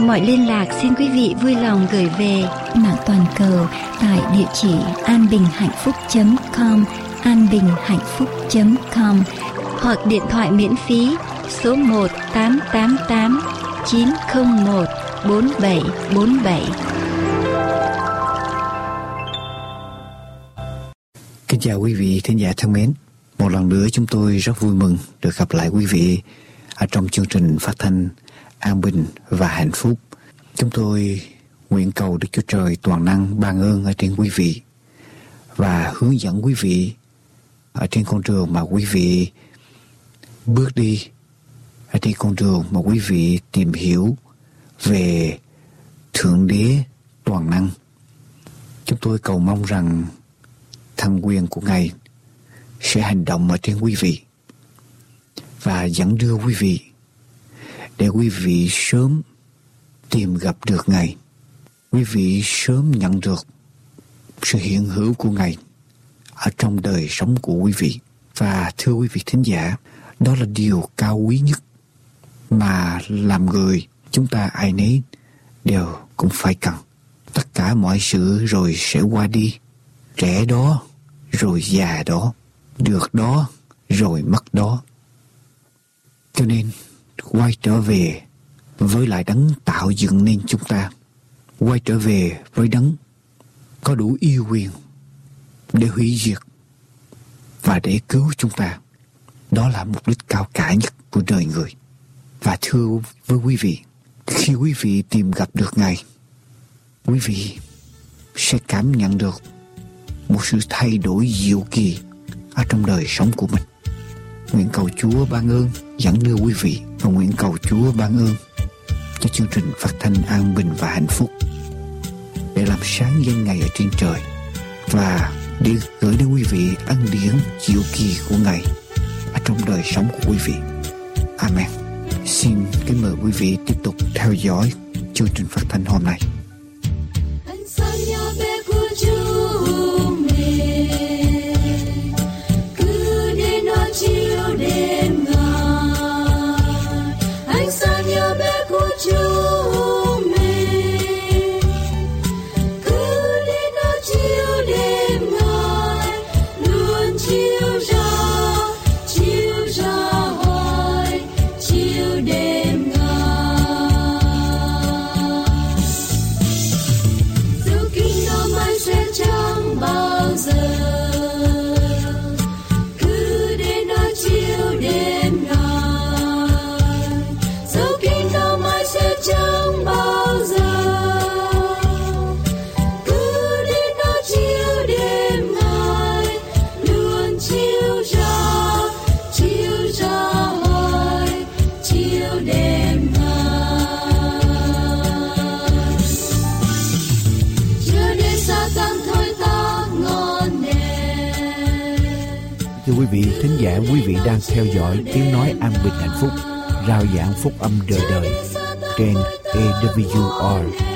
mọi liên lạc xin quý vị vui lòng gửi về mạng toàn cầu tại địa chỉ anbinhhạnhphúc.com anbinhhạnhphúc.com hoặc điện thoại miễn phí số 1 888 901 4747. Kính chào quý vị thính giả thân mến. Một lần nữa chúng tôi rất vui mừng được gặp lại quý vị ở trong chương trình phát thanh An Bình và Hạnh Phúc. Chúng tôi nguyện cầu Đức Chúa Trời toàn năng ban ơn ở trên quý vị và hướng dẫn quý vị ở trên con đường mà quý vị bước đi, ở trên con đường mà quý vị tìm hiểu về Thượng Đế toàn năng. Chúng tôi cầu mong rằng thần quyền của Ngài sẽ hành động ở trên quý vị và dẫn đưa quý vị để quý vị sớm tìm gặp được Ngài. Quý vị sớm nhận được sự hiện hữu của Ngài ở trong đời sống của quý vị. Và thưa quý vị thính giả, đó là điều cao quý nhất mà làm người chúng ta ai nấy đều cũng phải cần. Tất cả mọi sự rồi sẽ qua đi. Trẻ đó rồi già đó. Được đó rồi mất đó. Cho nên quay trở về với lại đấng tạo dựng nên chúng ta. Quay trở về với đấng có đủ yêu quyền để hủy diệt và để cứu chúng ta. Đó là mục đích cao cả nhất của đời người. Và thưa với quý vị, khi quý vị tìm gặp được Ngài, quý vị sẽ cảm nhận được một sự thay đổi diệu kỳ ở trong đời sống của mình. Nguyện cầu Chúa ban ơn, dẫn đưa quý vị và nguyện cầu Chúa ban ơn cho chương trình phát thanh an bình và hạnh phúc để làm sáng danh ngày ở trên trời và để gửi đến quý vị ân điển diệu kỳ của Ngài ở trong đời sống của quý vị. Amen. Xin kính mời quý vị tiếp tục theo dõi chương trình phát thanh hôm nay. Vị thính giả, quý vị đang theo dõi tiếng nói an bình hạnh phúc, rao giảng phúc âm đời đời trên AWR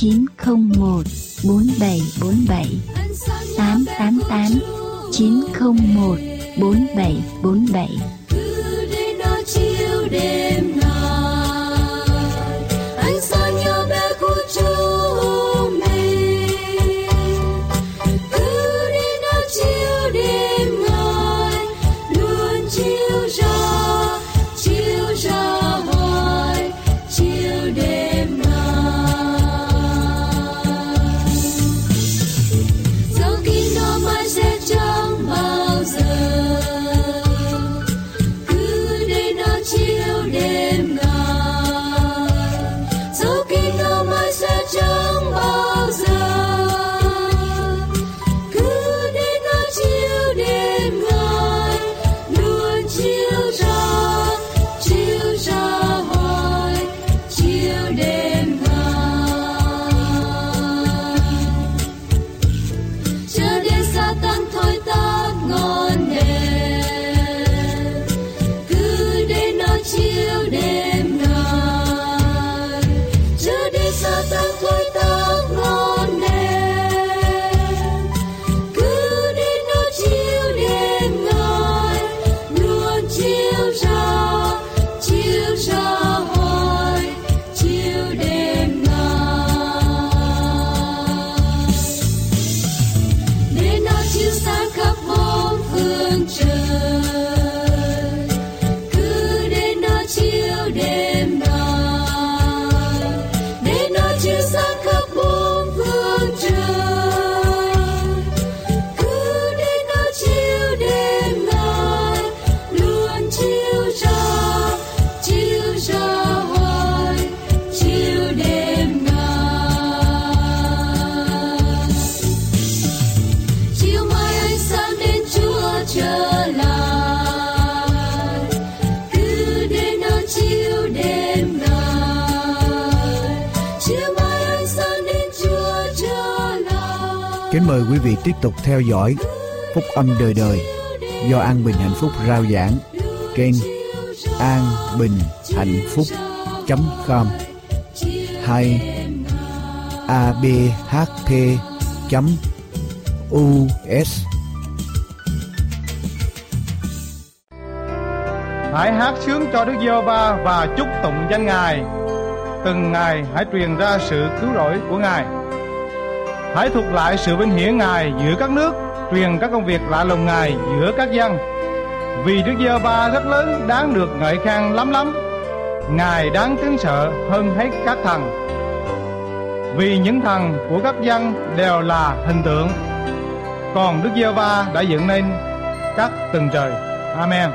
901 4747 888 901 4747 cứ đến đó chiều đêm. Luôn mời quý vị tiếp tục theo dõi Phúc âm đời đời do An Bình Hạnh Phúc rao giảng trên an bình hạnh phúc com hay abhp us Hãy hát sướng cho Đức giê va và chúc tụng danh Ngài. Từng ngày hãy truyền ra sự cứu rỗi của Ngài. Hãy thuộc lại sự vinh hiển Ngài giữa các nước, truyền các công việc lạ lùng Ngài giữa các dân. Vì Đức giê Ba rất lớn, đáng được ngợi khen lắm lắm. Ngài đáng kính sợ hơn hết các thần. Vì những thần của các dân đều là hình tượng, còn Đức giê Ba đã dựng nên các tầng trời. Amen.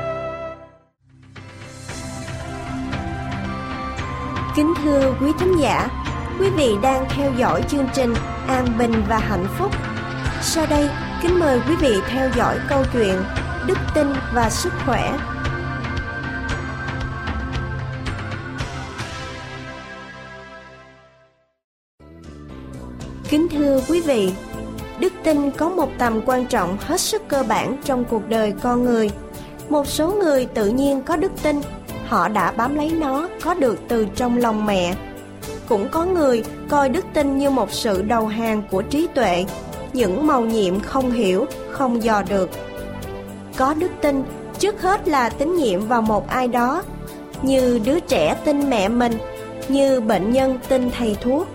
Kính thưa quý thính giả, quý vị đang theo dõi chương trình An Bình và Hạnh Phúc. Sau đây, kính mời quý vị theo dõi câu chuyện Đức tin và sức khỏe. Kính thưa quý vị, đức tin có một tầm quan trọng hết sức cơ bản trong cuộc đời con người. Một số người tự nhiên có đức tin, họ đã bám lấy nó có được từ trong lòng mẹ. Cũng có người coi đức tin như một sự đầu hàng của trí tuệ, những màu nhiệm không hiểu, không dò được. Có đức tin trước hết là tín nhiệm vào một ai đó, như đứa trẻ tin mẹ mình, như bệnh nhân tin thầy thuốc.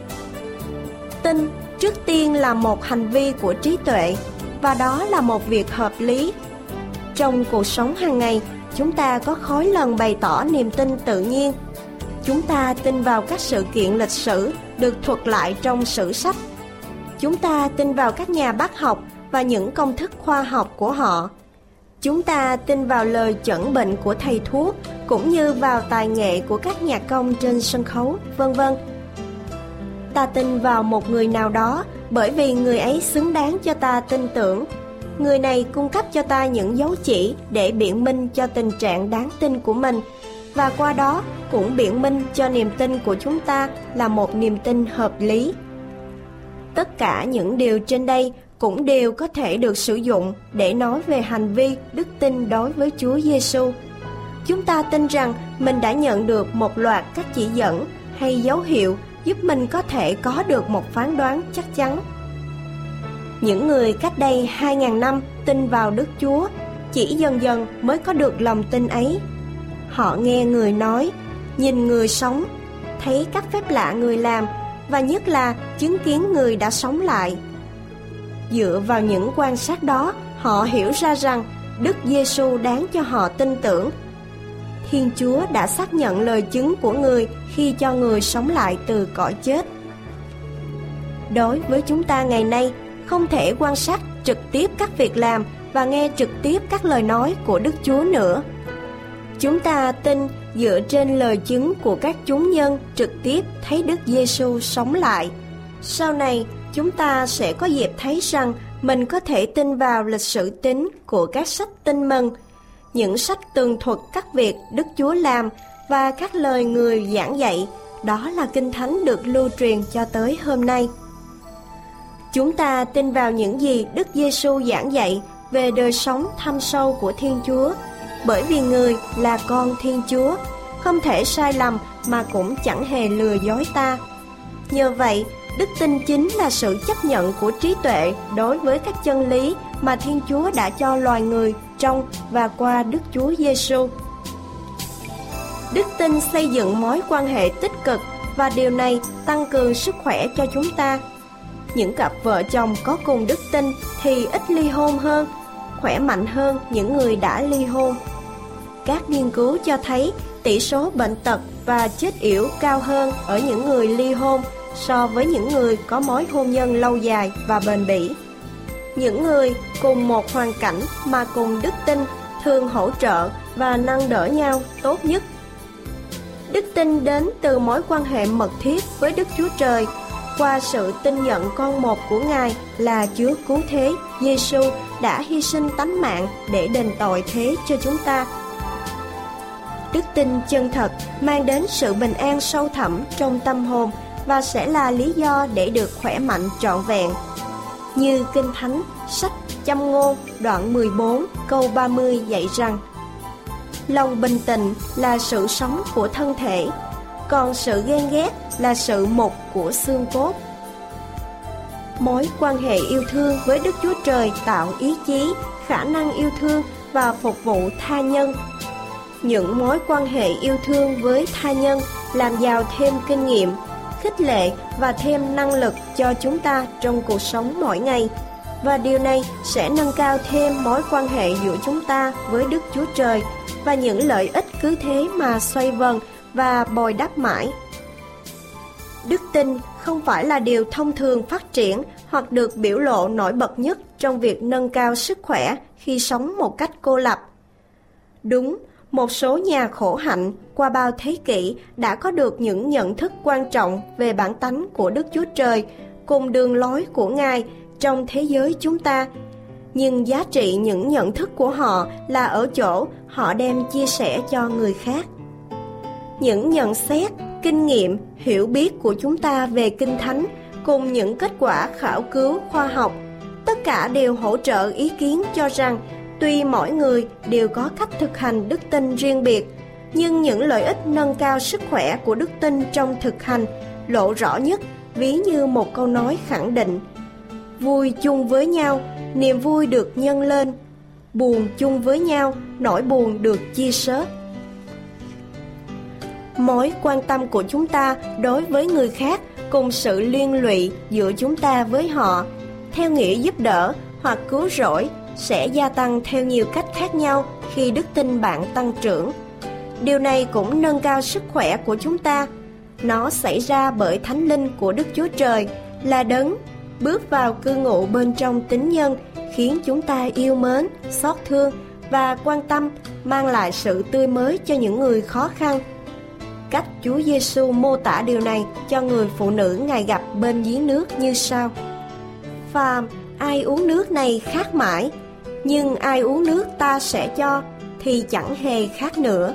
Tin trước tiên là một hành vi của trí tuệ và đó là một việc hợp lý. Trong cuộc sống hàng ngày, chúng ta có khói lần bày tỏ niềm tin tự nhiên. Chúng ta tin vào các sự kiện lịch sử được thuật lại trong sử sách. Chúng ta tin vào các nhà bác học và những công thức khoa học của họ. Chúng ta tin vào lời chẩn bệnh của thầy thuốc cũng như vào tài nghệ của các nhạc công trên sân khấu, vân vân. Ta tin vào một người nào đó bởi vì người ấy xứng đáng cho ta tin tưởng. Người này cung cấp cho ta những dấu chỉ để biện minh cho tình trạng đáng tin của mình và qua đó, cũng biện minh cho niềm tin của chúng ta là một niềm tin hợp lý. Tất cả những điều trên đây cũng đều có thể được sử dụng để nói về hành vi đức tin đối với Chúa Giêsu. Chúng ta tin rằng mình đã nhận được một loạt các chỉ dẫn hay dấu hiệu giúp mình có thể có được một phán đoán chắc chắn. Những người cách đây 2.000 năm tin vào Đức Chúa chỉ dần dần mới có được lòng tin ấy. Họ nghe người nói, nhìn người sống, thấy các phép lạ người làm và nhất là chứng kiến người đã sống lại. Dựa vào những quan sát đó, họ hiểu ra rằng Đức Giêsu đáng cho họ tin tưởng. Thiên Chúa đã xác nhận lời chứng của người khi cho người sống lại từ cõi chết. Đối với chúng ta ngày nay, không thể quan sát trực tiếp các việc làm và nghe trực tiếp các lời nói của Đức Chúa nữa. Chúng ta tin dựa trên lời chứng của các chúng nhân trực tiếp thấy Đức Giêsu sống lại. Sau này, chúng ta sẽ có dịp thấy rằng mình có thể tin vào lịch sử tính của các sách tin mừng, những sách tường thuật các việc Đức Chúa làm và các lời người giảng dạy, đó là kinh thánh được lưu truyền cho tới hôm nay. Chúng ta tin vào những gì Đức Giêsu giảng dạy về đời sống thâm sâu của Thiên Chúa, bởi vì người là con Thiên Chúa, không thể sai lầm mà cũng chẳng hề lừa dối ta. Nhờ vậy, đức tin chính là sự chấp nhận của trí tuệ đối với các chân lý mà Thiên Chúa đã cho loài người trong và qua Đức Chúa Giêsu. Đức tin xây dựng mối quan hệ tích cực và điều này tăng cường sức khỏe cho chúng ta. Những cặp vợ chồng có cùng đức tin thì ít ly hôn hơn, khỏe mạnh hơn những người đã ly hôn. Các nghiên cứu cho thấy tỷ số bệnh tật và chết yểu cao hơn ở những người ly hôn so với những người có mối hôn nhân lâu dài và bền bỉ. Những người cùng một hoàn cảnh mà cùng đức tin thường hỗ trợ và nâng đỡ nhau tốt nhất. Đức tin đến từ mối quan hệ mật thiết với Đức Chúa Trời qua sự tin nhận con một của Ngài là Chúa Cứu Thế, Giêsu đã hy sinh tánh mạng để đền tội thế cho chúng ta. Đức tin chân thật mang đến sự bình an sâu thẳm trong tâm hồn và sẽ là lý do để được khỏe mạnh trọn vẹn. Như Kinh Thánh, sách Châm ngôn đoạn 14 câu 30 dạy rằng Lòng bình tĩnh là sự sống của thân thể, còn sự ghen ghét là sự mục của xương cốt. Mối quan hệ yêu thương với Đức Chúa Trời tạo ý chí, khả năng yêu thương và phục vụ tha nhân. Những mối quan hệ yêu thương với tha nhân làm giàu thêm kinh nghiệm, khích lệ và thêm năng lực cho chúng ta trong cuộc sống mỗi ngày. Và điều này sẽ nâng cao thêm mối quan hệ giữa chúng ta với Đức Chúa Trời và những lợi ích cứ thế mà xoay vần và bồi đắp mãi. Đức tin không phải là điều thông thường phát triển hoặc được biểu lộ nổi bật nhất trong việc nâng cao sức khỏe khi sống một cách cô lập. Đúng, một số nhà khổ hạnh qua bao thế kỷ đã có được những nhận thức quan trọng về bản tánh của Đức Chúa Trời cùng đường lối của Ngài trong thế giới chúng ta. Nhưng giá trị những nhận thức của họ là ở chỗ họ đem chia sẻ cho người khác. Những nhận xét, kinh nghiệm, hiểu biết của chúng ta về Kinh Thánh cùng những kết quả khảo cứu khoa học, tất cả đều hỗ trợ ý kiến cho rằng Tuy mỗi người đều có cách thực hành đức tin riêng biệt, nhưng những lợi ích nâng cao sức khỏe của đức tin trong thực hành lộ rõ nhất ví như một câu nói khẳng định. Vui chung với nhau, niềm vui được nhân lên. Buồn chung với nhau, nỗi buồn được chia sớt. Mối quan tâm của chúng ta đối với người khác cùng sự liên lụy giữa chúng ta với họ, theo nghĩa giúp đỡ hoặc cứu rỗi sẽ gia tăng theo nhiều cách khác nhau khi đức tin bạn tăng trưởng. Điều này cũng nâng cao sức khỏe của chúng ta. Nó xảy ra bởi thánh linh của Đức Chúa Trời là đấng bước vào cư ngụ bên trong tính nhân khiến chúng ta yêu mến, xót thương và quan tâm mang lại sự tươi mới cho những người khó khăn. Cách Chúa Giêsu mô tả điều này cho người phụ nữ Ngài gặp bên giếng nước như sau. Phàm, ai uống nước này khác mãi, nhưng ai uống nước ta sẽ cho thì chẳng hề khác nữa.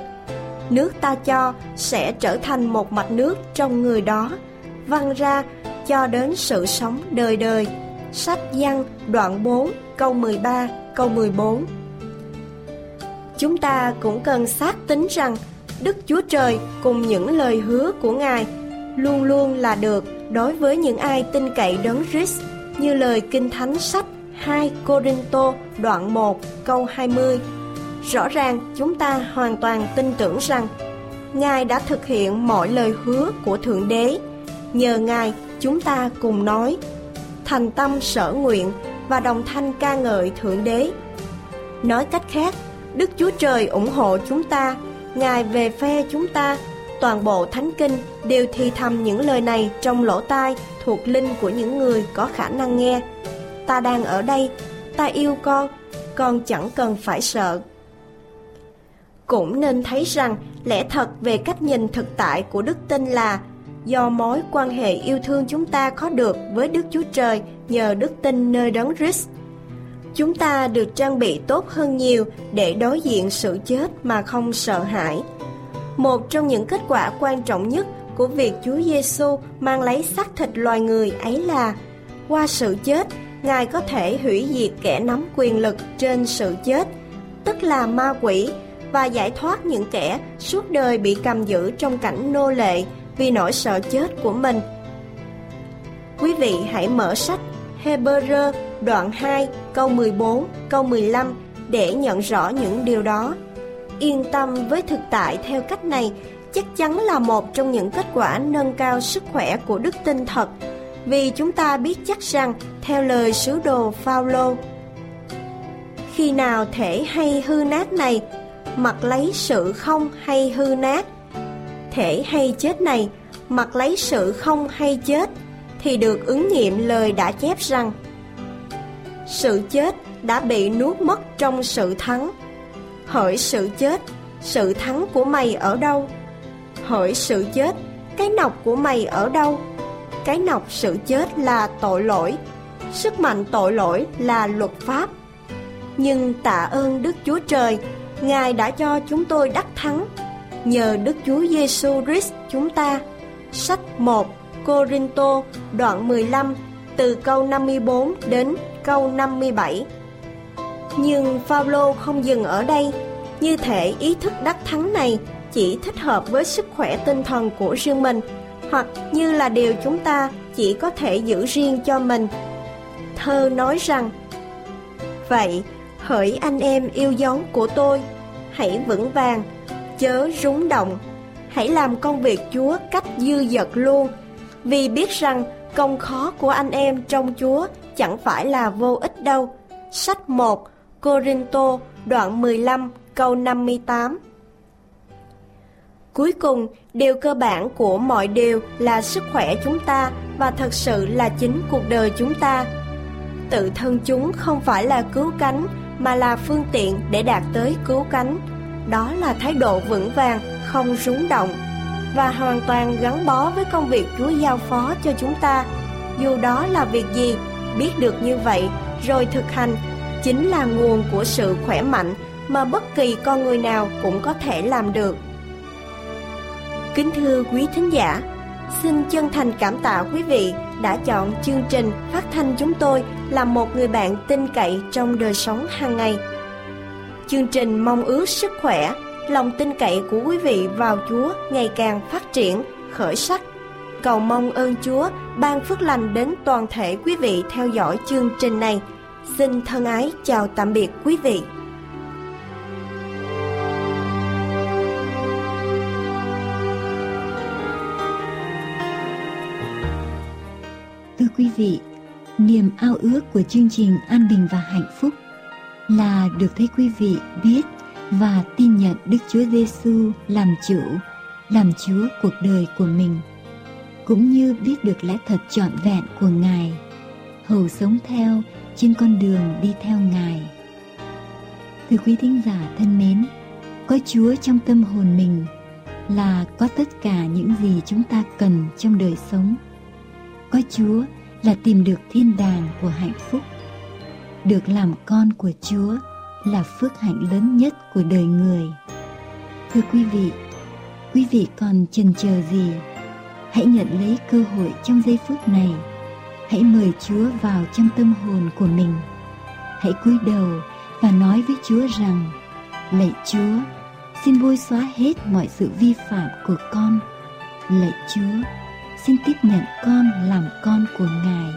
Nước ta cho sẽ trở thành một mạch nước trong người đó, văng ra cho đến sự sống đời đời. Sách Giăng đoạn 4 câu 13 câu 14 Chúng ta cũng cần xác tính rằng Đức Chúa Trời cùng những lời hứa của Ngài luôn luôn là được đối với những ai tin cậy đấng Christ như lời Kinh Thánh sách 2 Corinto đoạn 1 câu 20. Rõ ràng chúng ta hoàn toàn tin tưởng rằng Ngài đã thực hiện mọi lời hứa của Thượng Đế. Nhờ Ngài chúng ta cùng nói thành tâm sở nguyện và đồng thanh ca ngợi Thượng Đế. Nói cách khác, Đức Chúa Trời ủng hộ chúng ta, Ngài về phe chúng ta. Toàn bộ Thánh Kinh đều thi thầm những lời này trong lỗ tai thuộc linh của những người có khả năng nghe. Ta đang ở đây, ta yêu con, con chẳng cần phải sợ. Cũng nên thấy rằng lẽ thật về cách nhìn thực tại của đức tin là do mối quan hệ yêu thương chúng ta có được với Đức Chúa Trời nhờ đức tin nơi đấng Christ. Chúng ta được trang bị tốt hơn nhiều để đối diện sự chết mà không sợ hãi. Một trong những kết quả quan trọng nhất của việc Chúa Giêsu mang lấy xác thịt loài người ấy là qua sự chết, Ngài có thể hủy diệt kẻ nắm quyền lực trên sự chết, tức là ma quỷ, và giải thoát những kẻ suốt đời bị cầm giữ trong cảnh nô lệ vì nỗi sợ chết của mình. Quý vị hãy mở sách Hebrew đoạn 2 câu 14 câu 15 để nhận rõ những điều đó. Yên tâm với thực tại theo cách này, chắc chắn là một trong những kết quả nâng cao sức khỏe của đức tin thật, vì chúng ta biết chắc rằng, theo lời sứ đồ Phaolô, khi nào thể hay hư nát này, mặc lấy sự không hay hư nát thể hay chết này, mặc lấy sự không hay chết thì được ứng nghiệm lời đã chép rằng, sự chết đã bị nuốt mất trong sự thắng. Hỡi sự chết, sự thắng của mày ở đâu? Hỡi sự chết, cái nọc của mày ở đâu? Cái nọc sự chết là tội lỗi, sức mạnh tội lỗi là luật pháp. Nhưng tạ ơn đức chúa trời, ngài đã cho chúng tôi đắc thắng. Nhờ đức chúa giêsu christ chúng ta, sách 1 Corinto đoạn 15 từ câu 54 đến câu 57. Nhưng Phaolô không dừng ở đây, như thể ý thức đắc thắng này chỉ thích hợp với sức khỏe tinh thần của riêng mình, hoặc như là điều chúng ta chỉ có thể giữ riêng cho mình. Thơ nói rằng, Vậy, hỡi anh em yêu dấu của tôi, hãy vững vàng, chớ rúng động, hãy làm công việc Chúa cách dư dật luôn, vì biết rằng công khó của anh em trong Chúa chẳng phải là vô ích đâu. Sách 1 Corinto đoạn 15 câu 58 Cuối cùng, điều cơ bản của mọi điều là sức khỏe chúng ta và thật sự là chính cuộc đời chúng ta. Tự thân chúng không phải là cứu cánh mà là phương tiện để đạt tới cứu cánh. Đó là thái độ vững vàng, không rúng động và hoàn toàn gắn bó với công việc Chúa giao phó cho chúng ta. Dù đó là việc gì, biết được như vậy rồi thực hành chính là nguồn của sự khỏe mạnh mà bất kỳ con người nào cũng có thể làm được. Kính thưa quý thính giả, xin chân thành cảm tạ quý vị đã chọn chương trình phát thanh chúng tôi là một người bạn tin cậy trong đời sống hàng ngày. Chương trình mong ước sức khỏe, lòng tin cậy của quý vị vào Chúa ngày càng phát triển, khởi sắc. Cầu mong ơn Chúa ban phước lành đến toàn thể quý vị theo dõi chương trình này. Xin thân ái chào tạm biệt quý vị. Thưa quý vị, niềm ao ước của chương trình An Bình và Hạnh Phúc là được thấy quý vị biết và tin nhận Đức Chúa Giêsu làm chủ, làm Chúa cuộc đời của mình, cũng như biết được lẽ thật trọn vẹn của Ngài, hầu sống theo trên con đường đi theo Ngài. Thưa quý thính giả thân mến, có Chúa trong tâm hồn mình là có tất cả những gì chúng ta cần trong đời sống. Có Chúa là tìm được thiên đàng của hạnh phúc. Được làm con của Chúa là phước hạnh lớn nhất của đời người. Thưa quý vị, quý vị còn chần chờ gì? Hãy nhận lấy cơ hội trong giây phút này. Hãy mời Chúa vào trong tâm hồn của mình. Hãy cúi đầu và nói với Chúa rằng: Lạy Chúa, xin bôi xóa hết mọi sự vi phạm của con. Lạy Chúa, xin tiếp nhận con làm con của Ngài.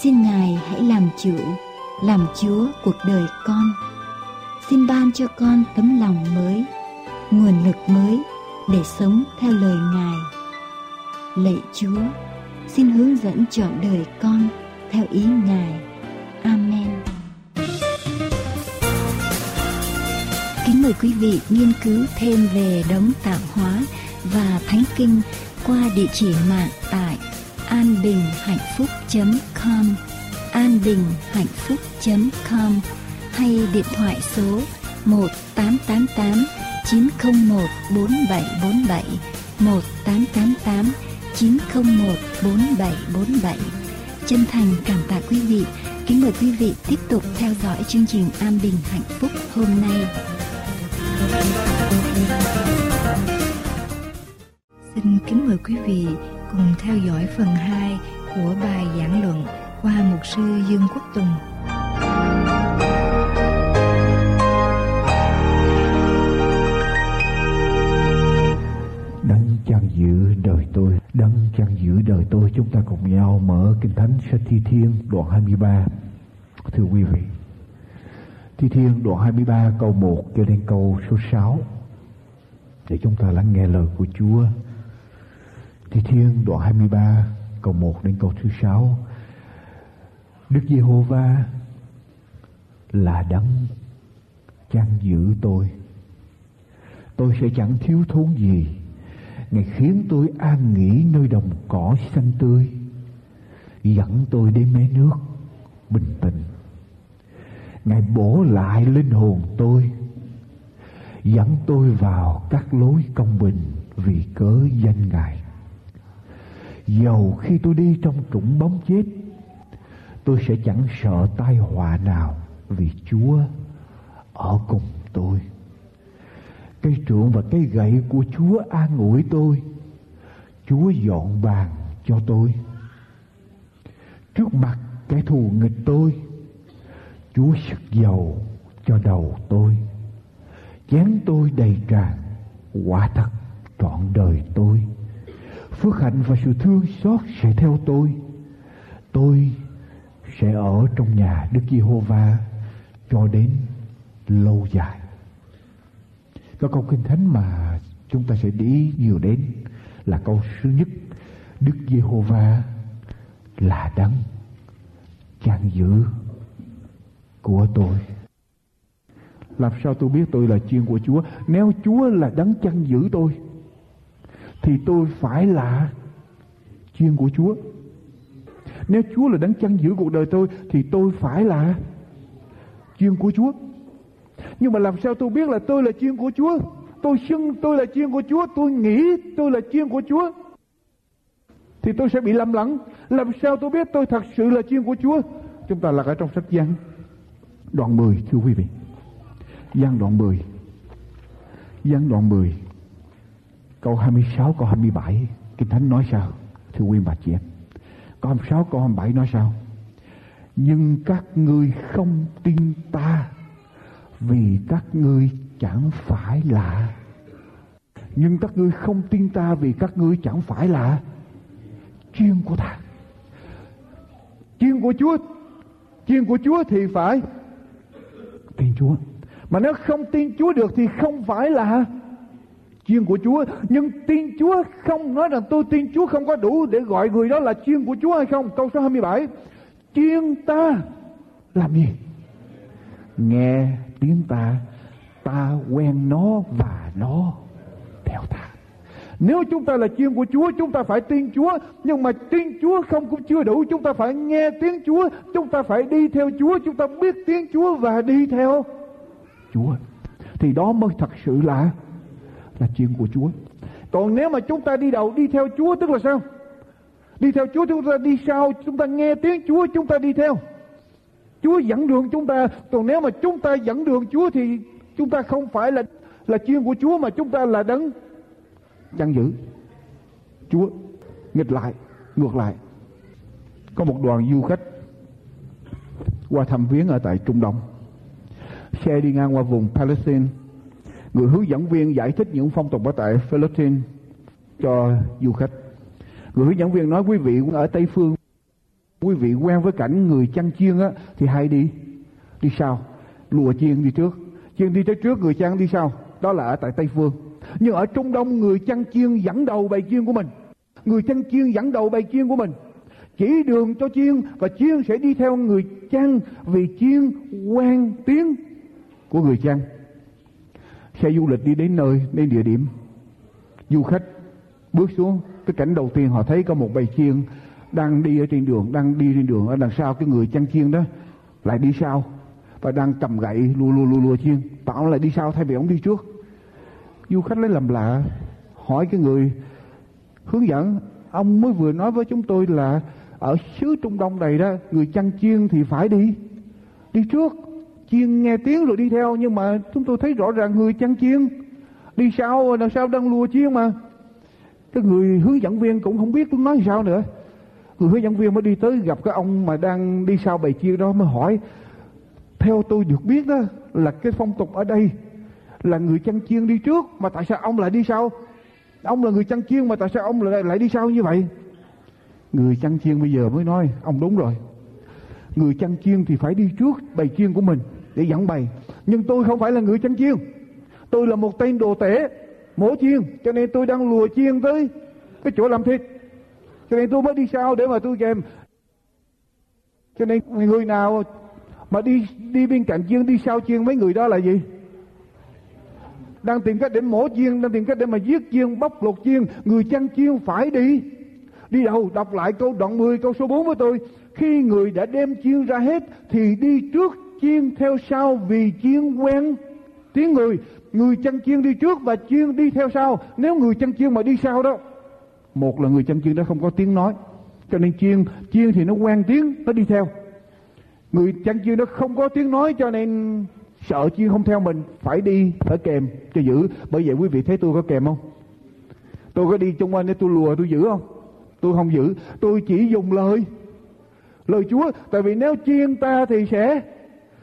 Xin Ngài hãy làm chủ, làm Chúa cuộc đời con. Xin ban cho con tấm lòng mới, nguồn lực mới để sống theo lời Ngài. Lạy Chúa, xin hướng dẫn chọn đời con theo ý Ngài. Amen. Kính mời quý vị nghiên cứu thêm về đấng tạo hóa và thánh kinh qua địa chỉ mạng tại An Bình Hạnh Phúc .com hay điện thoại số 1888 901 4747 1888 901 4747 Chân thành cảm tạ quý vị Kính mời quý vị tiếp tục theo dõi chương trình An Bình Hạnh Phúc hôm nay. Xin kính mời quý vị cùng theo dõi phần 2 của bài giảng luận qua mục sư Dương Quốc Tùng. Đấng chăn giữ đời tôi, đấng chăn giữ đời tôi, chúng ta cùng nhau mở Kinh Thánh sách Thi Thiên đoạn 23. Thưa quý vị, Thi Thiên đoạn 23 câu 1 cho đến câu số 6 để chúng ta lắng nghe lời của Chúa. Thi Thiên đoạn 23 câu 1 đến câu thứ 6 Đức Giê-hô-va là đấng chăn giữ tôi. Tôi sẽ chẳng thiếu thốn gì. Ngài khiến tôi an nghỉ nơi đồng cỏ xanh tươi. Dẫn tôi đến mé nước bình tĩnh. Ngài bổ lại linh hồn tôi. Dẫn tôi vào các lối công bình vì cớ danh Ngài. Dầu khi tôi đi trong trũng bóng chết tôi sẽ chẳng sợ tai họa nào vì Chúa ở cùng tôi. Cây trượng và cây gậy của Chúa an ủi tôi. Chúa dọn bàn cho tôi. Trước mặt kẻ thù nghịch tôi, Chúa sức dầu cho đầu tôi. Chén tôi đầy tràn, quả thật trọn đời tôi. Phước hạnh và sự thương xót sẽ theo tôi. Tôi sẽ ở trong nhà Đức Giê-hô-va cho đến lâu dài. Có câu kinh thánh mà chúng ta sẽ đi nhiều đến là câu thứ nhất, Đức Giê-hô-va là đấng chăn giữ của tôi. Làm sao tôi biết tôi là chiên của Chúa? Nếu Chúa là đấng chăn giữ tôi, thì tôi phải là chiên của Chúa. Nếu Chúa là đấng chăn giữ cuộc đời tôi thì tôi phải là chiên của Chúa. Nhưng mà làm sao tôi biết là tôi là chiên của Chúa? Tôi xưng tôi là chiên của Chúa, tôi nghĩ tôi là chiên của Chúa. Thì tôi sẽ bị lầm lẫn. Làm sao tôi biết tôi thật sự là chiên của Chúa? Chúng ta là ở trong sách Giăng đoạn 10 thưa quý vị. Giăng đoạn 10. Giăng đoạn 10 câu 26 câu 27 Kinh Thánh nói sao? Thưa quý bà chị em con sáu câu 27 nói sao? Nhưng các ngươi không tin ta, vì các ngươi chẳng phải là. Nhưng các ngươi không tin ta, vì các ngươi chẳng phải là. Chuyên của ta. Chuyên của chúa. Chuyên của chúa thì phải. Tin chúa. Mà nếu không tin chúa được thì không phải là chiên của chúa. Nhưng tin chúa không nói rằng tôi tin chúa không có đủ để gọi người đó là chiên của chúa hay không? Câu số 27 chiên ta làm gì? Nghe tiếng ta ta quen nó và nó theo ta. Nếu chúng ta là chiên của Chúa, chúng ta phải tin Chúa. Nhưng mà tin Chúa không cũng chưa đủ. Chúng ta phải nghe tiếng Chúa. Chúng ta phải đi theo Chúa. Chúng ta biết tiếng Chúa và đi theo Chúa. Thì đó mới thật sự là là chuyện của Chúa. Còn nếu mà chúng ta đi đầu, đi theo Chúa, tức là sao? Đi theo Chúa, chúng ta đi sau, chúng ta nghe tiếng Chúa, chúng ta đi theo. Chúa dẫn đường chúng ta. Còn nếu mà chúng ta dẫn đường Chúa thì chúng ta không phải là là chuyên của Chúa, mà chúng ta là đấng chăn giữ Chúa nghịch lại, ngược lại. Có một đoàn du khách qua thăm viếng ở tại Trung Đông. Xe đi ngang qua vùng Palestine người hướng dẫn viên giải thích những phong tục ở tại Palestine cho du khách. Người hướng dẫn viên nói, quý vị ở Tây Phương, quý vị quen với cảnh người chăn chiên á, thì hay đi. Đi sau, lùa chiên đi trước. Chiên đi tới trước, người chăn đi sau. Đó là ở tại Tây Phương. Nhưng ở Trung Đông, người chăn chiên dẫn đầu bài chiên của mình. Người chăn chiên dẫn đầu bài chiên của mình. Chỉ đường cho chiên và chiên sẽ đi theo người chăn vì chiên quen tiếng của người chăn xe du lịch đi đến nơi, đến địa điểm. Du khách bước xuống, cái cảnh đầu tiên họ thấy có một bầy chiên đang đi ở trên đường, đang đi trên đường ở đằng sau cái người chăn chiên đó, lại đi sau và đang cầm gậy lùa lùa lùa lùa chiên. Bảo lại đi sau, thay vì ông đi trước. Du khách lấy làm lạ, hỏi cái người hướng dẫn, ông mới vừa nói với chúng tôi là ở xứ Trung Đông này đó, người chăn chiên thì phải đi đi trước chiên nghe tiếng rồi đi theo, nhưng mà chúng tôi thấy rõ ràng người chăn chiên. Đi sau đằng sau đang lùa chiên mà. Cái người hướng dẫn viên cũng không biết tôi nói sao nữa. Người hướng dẫn viên mới đi tới gặp cái ông mà đang đi sau bầy chiên đó mới hỏi, theo tôi được biết đó là cái phong tục ở đây là người chăn chiên đi trước, mà tại sao ông lại đi sau? Ông là người chăn chiên mà tại sao ông lại lại đi sau như vậy? Người chăn chiên bây giờ mới nói, ông đúng rồi. Người chăn chiên thì phải đi trước bầy chiên của mình để dẫn bày. Nhưng tôi không phải là người chăn chiên. Tôi là một tên đồ tể, mổ chiên. Cho nên tôi đang lùa chiên tới cái chỗ làm thịt. Cho nên tôi mới đi sau để mà tôi kèm. Cho nên người nào mà đi đi bên cạnh chiên, đi sau chiên, mấy người đó là gì? Đang tìm cách để mổ chiên, đang tìm cách để mà giết chiên, bóc lột chiên. Người chăn chiên phải đi. Đi đâu? Đọc lại câu đoạn 10 câu số 4 với tôi. Khi người đã đem chiên ra hết, thì đi trước chiên theo sau vì chiên quen. Tiếng người người chăn chiên đi trước và chiên đi theo sau. Nếu người chăn chiên mà đi sau đó, một là người chăn chiên đó không có tiếng nói. Cho nên chiên chiên thì nó quen tiếng, nó đi theo. Người chăn chiên đó không có tiếng nói, cho nên sợ chiên không theo mình. Phải đi, phải kèm cho giữ. Bởi vậy quý vị thấy tôi có kèm không? Tôi có đi chung quanh để tôi lùa tôi giữ không? Tôi không giữ. Tôi chỉ dùng lời. Lời chúa, tại vì nếu chiên ta thì sẽ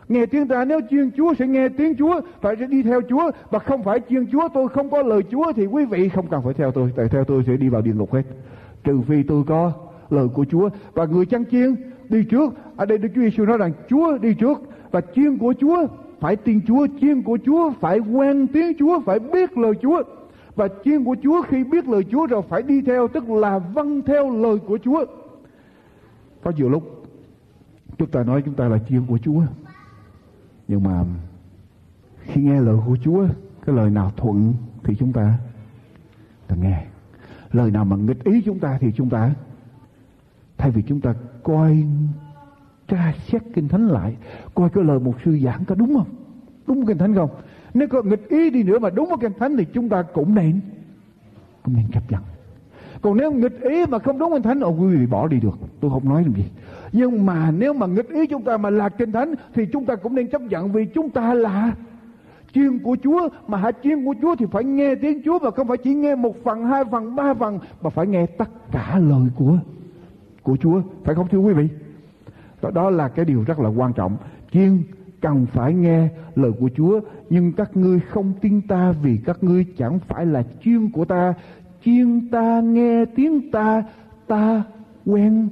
nghe tiếng ta, nếu chuyên chúa sẽ nghe tiếng chúa, phải sẽ đi theo chúa. Và không phải chuyên chúa, tôi không có lời chúa thì quý vị không cần phải theo tôi. Tại theo tôi sẽ đi vào địa ngục hết. Trừ phi tôi có lời của chúa. Và người chăn chiên, đi trước. Ở đây Đức Chúa Giêsu nói rằng, Chúa đi trước. Và chiên của Chúa, phải tin Chúa. Chiên của Chúa, phải quen tiếng Chúa, phải biết lời Chúa. Và chiên của Chúa, khi biết lời Chúa rồi, phải đi theo, tức là vâng theo lời của Chúa. Có nhiều lúc, chúng ta nói chúng ta là chiên của Chúa nhưng mà khi nghe lời của Chúa, cái lời nào thuận thì chúng ta ta nghe. Lời nào mà nghịch ý chúng ta thì chúng ta thay vì chúng ta coi tra xét kinh thánh lại, coi cái lời một sư giảng có đúng không? Đúng kinh thánh không? Nếu có nghịch ý đi nữa mà đúng với kinh thánh thì chúng ta cũng nên cũng nên chấp nhận. Còn nếu nghịch ý mà không đúng kinh thánh ông quý vị bỏ đi được. Tôi không nói làm gì nhưng mà nếu mà nghịch ý chúng ta mà lạc kinh thánh thì chúng ta cũng nên chấp nhận vì chúng ta là chiên của Chúa. Mà hãy chiên của Chúa thì phải nghe tiếng Chúa và không phải chỉ nghe một phần hai phần ba phần mà phải nghe tất cả lời của của Chúa. Phải không thưa quý vị? Đó, đó là cái điều rất là quan trọng. Chiên cần phải nghe lời của Chúa nhưng các ngươi không tin ta vì các ngươi chẳng phải là chiên của ta. Chiên ta nghe tiếng ta ta quen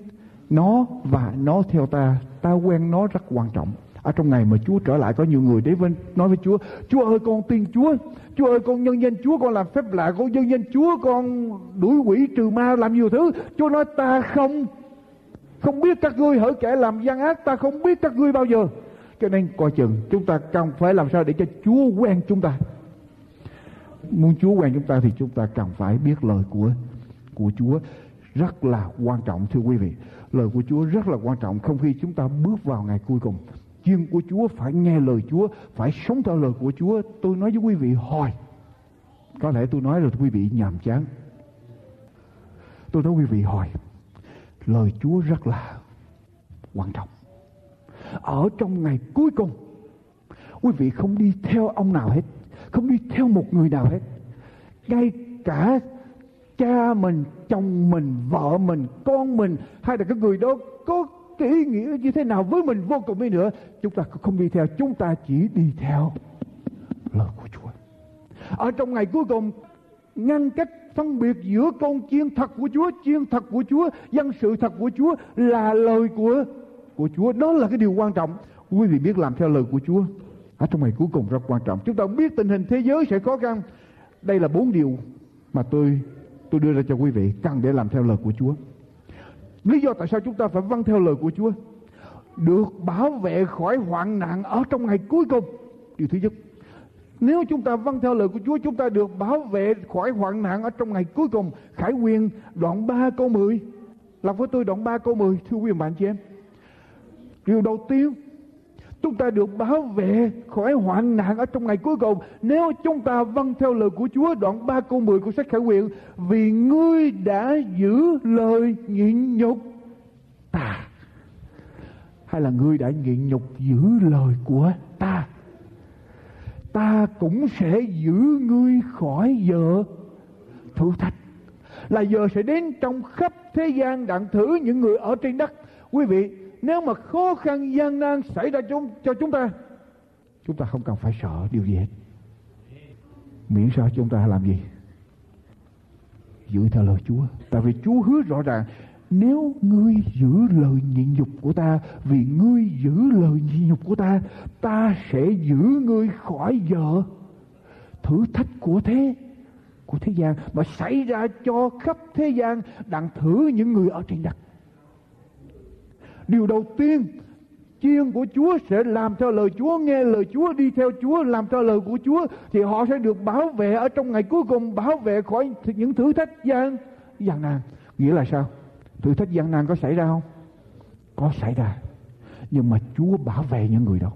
nó và nó theo ta ta quen nó rất quan trọng. Ở trong ngày mà Chúa trở lại, có nhiều người đến với, nói với Chúa Chúa ơi, con tin Chúa. Chúa ơi, con nhân danh Chúa, con làm phép lạ, con nhân danh Chúa, con đuổi quỷ trừ ma, làm nhiều thứ. Chúa nói, ta không không biết các ngươi hỡi kẻ làm gian ác, ta không biết các ngươi bao giờ. Cho nên coi chừng, chúng ta cần phải làm sao để cho Chúa quen chúng ta. Muốn Chúa quen chúng ta thì chúng ta cần phải biết lời của của Chúa rất là quan trọng, thưa quý vị lời của Chúa rất là quan trọng không khi chúng ta bước vào ngày cuối cùng. Chuyên của Chúa phải nghe lời Chúa, phải sống theo lời của Chúa. Tôi nói với quý vị hồi có lẽ tôi nói rồi quý vị nhàm chán. Tôi nói quý vị hồi lời Chúa rất là quan trọng. Ở trong ngày cuối cùng, quý vị không đi theo ông nào hết, không đi theo một người nào hết. Ngay cả cha mình, chồng mình, vợ mình, con mình, hay là cái người đó có cái ý nghĩa như thế nào với mình vô cùng đi nữa, chúng ta không đi theo, chúng ta chỉ đi theo lời của Chúa. Ở trong ngày cuối cùng, ngăn cách phân biệt giữa con chiên thật của Chúa, chiên thật của Chúa, dân sự thật của Chúa là lời của của Chúa. Đó là cái điều quan trọng. Quý vị biết làm theo lời của Chúa. Ở trong ngày cuối cùng rất quan trọng. Chúng ta biết tình hình thế giới sẽ khó khăn. Đây là bốn điều mà tôi tôi đưa ra cho quý vị cần để làm theo lời của Chúa. Lý do tại sao chúng ta phải vâng theo lời của Chúa? Được bảo vệ khỏi hoạn nạn ở trong ngày cuối cùng. Điều thứ nhất, nếu chúng ta vâng theo lời của Chúa, chúng ta được bảo vệ khỏi hoạn nạn ở trong ngày cuối cùng. Khải quyền đoạn 3 câu 10 Làm với tôi đoạn 3 câu 10 Thưa quý bạn chị em. Điều đầu tiên Chúng ta được bảo vệ khỏi hoạn nạn ở trong ngày cuối cùng. Nếu chúng ta vâng theo lời của Chúa, Đoạn 3 câu 10 của sách khải quyền Vì ngươi đã giữ lời nhịn nhục ta. Hay là ngươi đã nhịn nhục giữ lời của ta? Ta cũng sẽ giữ ngươi khỏi giờ thử thách. Là giờ sẽ đến trong khắp thế gian đặng thử những người ở trên đất. Quý vị nếu mà khó khăn gian nan xảy ra cho, cho chúng ta chúng ta không cần phải sợ điều gì hết. Miễn sao chúng ta làm gì? Giữ theo lời Chúa. Tại vì Chúa hứa rõ ràng nếu ngươi giữ lời nhịn nhục của ta vì ngươi giữ lời nhịn nhục của ta ta sẽ giữ ngươi khỏi giờ thử thách của thế của thế gian mà xảy ra cho khắp thế gian đặng thử những người ở trên đất điều đầu tiên chiên của Chúa sẽ làm theo lời Chúa, nghe lời Chúa, đi theo Chúa, làm theo lời của Chúa thì họ sẽ được bảo vệ ở trong ngày cuối cùng, bảo vệ khỏi những thử thách gian gian nan. Nghĩa là sao? Thử thách gian nan có xảy ra không? Có xảy ra. Nhưng mà Chúa bảo vệ những người đó.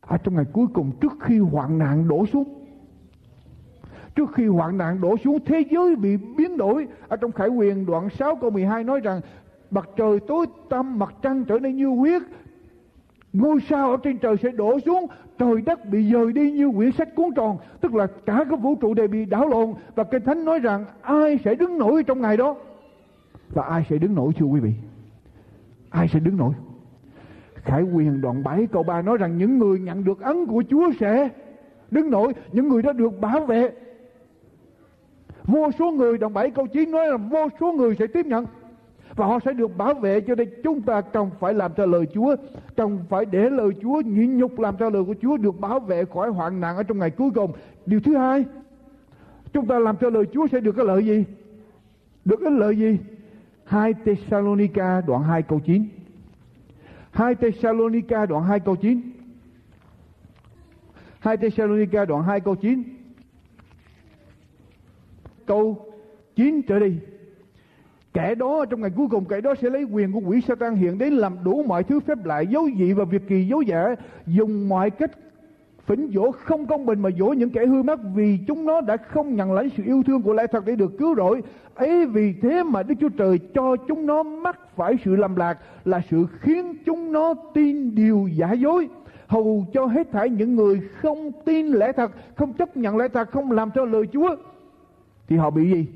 Ở trong ngày cuối cùng trước khi hoạn nạn đổ xuống Trước khi hoạn nạn đổ xuống thế giới bị biến đổi Ở trong Khải quyền đoạn 6 câu 12 nói rằng mặt trời tối tăm, mặt trăng trở nên như huyết. Ngôi sao ở trên trời sẽ đổ xuống, trời đất bị dời đi như quyển sách cuốn tròn. Tức là cả cái vũ trụ đều bị đảo lộn. Và kinh thánh nói rằng ai sẽ đứng nổi trong ngày đó? Và ai sẽ đứng nổi, thưa quý vị? Ai sẽ đứng nổi? Khải quyền đoạn 7 câu 3 nói rằng những người nhận được ấn của Chúa sẽ đứng nổi, những người đó được bảo vệ. Vô số người, đoạn 7 câu 9 nói là vô số người sẽ tiếp nhận và họ sẽ được bảo vệ cho nên chúng ta cần phải làm theo lời Chúa, cần phải để lời Chúa nhịn nhục làm theo lời của Chúa được bảo vệ khỏi hoạn nạn ở trong ngày cuối cùng. Điều thứ hai, chúng ta làm theo lời Chúa sẽ được cái lợi gì? Được cái lợi gì? 2 Thessalonica đoạn 2 câu 9 2 Thessalonica đoạn 2 câu 9 2 Thessalonica đoạn 2 câu 9 câu 9 trở đi. Kẻ đó trong ngày cuối cùng, kẻ đó sẽ lấy quyền của quỷ Satan hiện đến làm đủ mọi thứ phép lạ, dấu dị và việc kỳ, dấu giả, dùng mọi cách phỉnh dỗ không công bình mà dỗ những kẻ hư mất vì chúng nó đã không nhận lãnh sự yêu thương của lẽ thật để được cứu rỗi. Ấy vì thế mà Đức Chúa Trời cho chúng nó mắc phải sự lầm lạc là sự khiến chúng nó tin điều giả dối. Hầu cho hết thảy những người không tin lẽ thật, không chấp nhận lẽ thật, không làm theo lời Chúa, thì họ bị gì?